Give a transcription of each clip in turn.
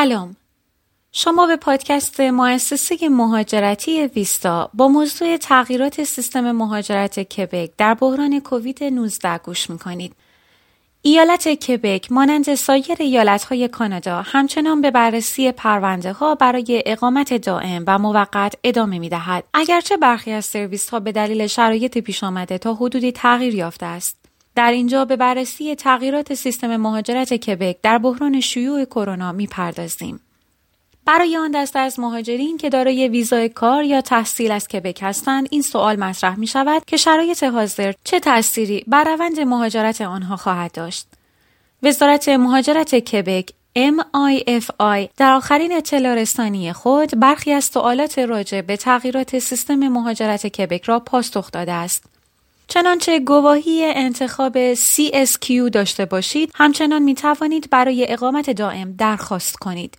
سلام شما به پادکست مؤسسه مهاجرتی ویستا با موضوع تغییرات سیستم مهاجرت کبک در بحران کووید 19 گوش می‌کنید. ایالت کبک مانند سایر ایالتهای کانادا همچنان به بررسی پرونده ها برای اقامت دائم و موقت ادامه می دهد. اگرچه برخی از سرویس ها به دلیل شرایط پیش آمده تا حدودی تغییر یافته است. در اینجا به بررسی تغییرات سیستم مهاجرت کبک در بحران شیوع کرونا می پردازیم. برای آن دسته از مهاجرین که دارای ویزای کار یا تحصیل از کبک هستند این سوال مطرح می شود که شرایط حاضر چه تأثیری بر روند مهاجرت آنها خواهد داشت وزارت مهاجرت کبک MIFI در آخرین اطلاع رسانی خود برخی از سوالات راجع به تغییرات سیستم مهاجرت کبک را پاسخ داده است. چنانچه گواهی انتخاب CSQ داشته باشید همچنان می توانید برای اقامت دائم درخواست کنید.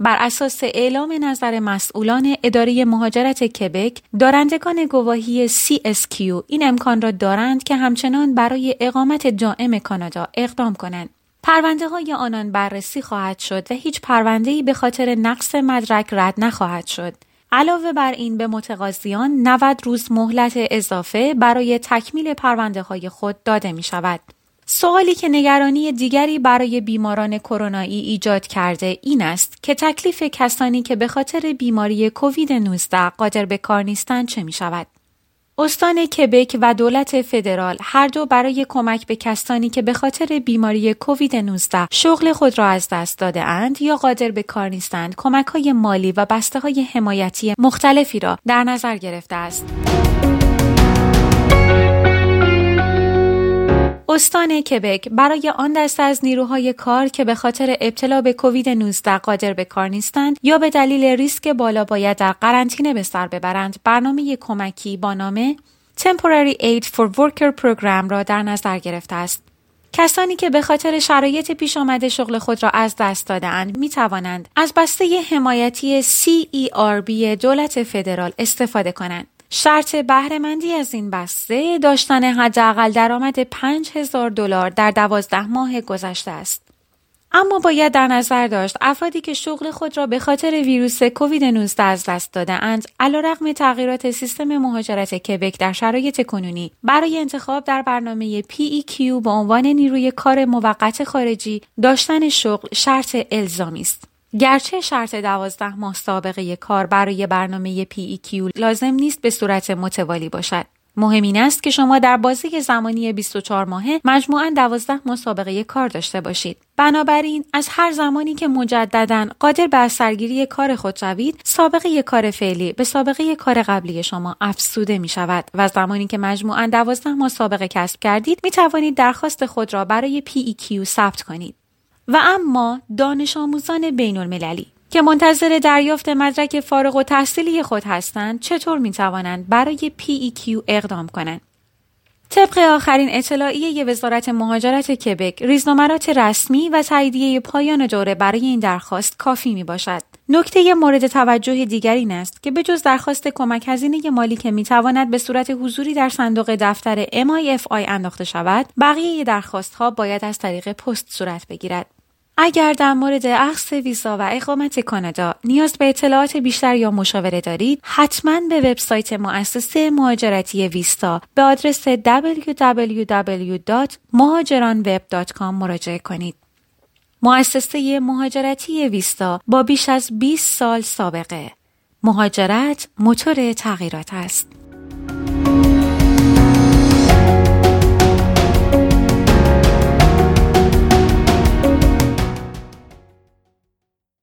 بر اساس اعلام نظر مسئولان اداره مهاجرت کبک دارندگان گواهی CSQ این امکان را دارند که همچنان برای اقامت دائم کانادا اقدام کنند پرونده های آنان بررسی خواهد شد و هیچ پرونده ای به خاطر نقص مدرک رد نخواهد شد. علاوه بر این به متقاضیان 90 روز مهلت اضافه برای تکمیل پرونده های خود داده می شود. سوالی که نگرانی دیگری برای بیماران کرونایی ایجاد کرده این است که تکلیف کسانی که به خاطر بیماری کووید 19 قادر به کار نیستند چه می شود؟ استان کبک و دولت فدرال هر دو برای کمک به کسانی که به خاطر بیماری کووید 19 شغل خود را از دست داده اند یا قادر به کار نیستند کمک های مالی و بسته های حمایتی مختلفی را در نظر گرفته است. استان کبک برای آن دسته از نیروهای کار که به خاطر ابتلا به کووید 19 قادر به کار نیستند یا به دلیل ریسک بالا باید در قرنطینه به سر ببرند برنامه کمکی با نام Temporary Aid for Worker Program را در نظر گرفته است. کسانی که به خاطر شرایط پیش آمده شغل خود را از دست دادهاند می توانند از بسته حمایتی CERB دولت فدرال استفاده کنند. شرط بهرهمندی از این بسته داشتن حداقل درآمد 5000 دلار در دوازده ماه گذشته است. اما باید در نظر داشت افرادی که شغل خود را به خاطر ویروس کووید 19 از دست داده اند علیرغم تغییرات سیستم مهاجرت کبک در شرایط کنونی برای انتخاب در برنامه PEQ به عنوان نیروی کار موقت خارجی داشتن شغل شرط الزامی است. گرچه شرط دوازده ماه سابقه کار برای برنامه PEQ لازم نیست به صورت متوالی باشد. مهم این است که شما در بازه زمانی 24 ماهه مجموعاً 12 ماه سابقه کار داشته باشید. بنابراین از هر زمانی که مجددا قادر به سرگیری کار خود شوید، سابقه کار فعلی به سابقه کار قبلی شما افسوده می شود و زمانی که مجموعاً 12 ماه سابقه کسب کردید، می توانید درخواست خود را برای PEQ ثبت کنید. و اما دانش آموزان بین المللی که منتظر دریافت مدرک فارغ و تحصیلی خود هستند چطور می توانند برای PEQ اقدام کنند؟ طبق آخرین اطلاعیه وزارت مهاجرت کبک ریزنمرات رسمی و تاییدیه پایان دوره برای این درخواست کافی می باشد. نکته مورد توجه دیگر این است که به جز درخواست کمک هزینه مالی که می تواند به صورت حضوری در صندوق دفتر MIFI انداخته شود، بقیه درخواست ها باید از طریق پست صورت بگیرد. اگر در مورد اخص ویزا و اقامت کانادا نیاز به اطلاعات بیشتر یا مشاوره دارید حتما به وبسایت مؤسسه مهاجرتی ویستا به آدرس www.mohajeranweb.com مراجعه کنید. مؤسسه مهاجرتی ویستا با بیش از 20 سال سابقه مهاجرت موتور تغییرات است.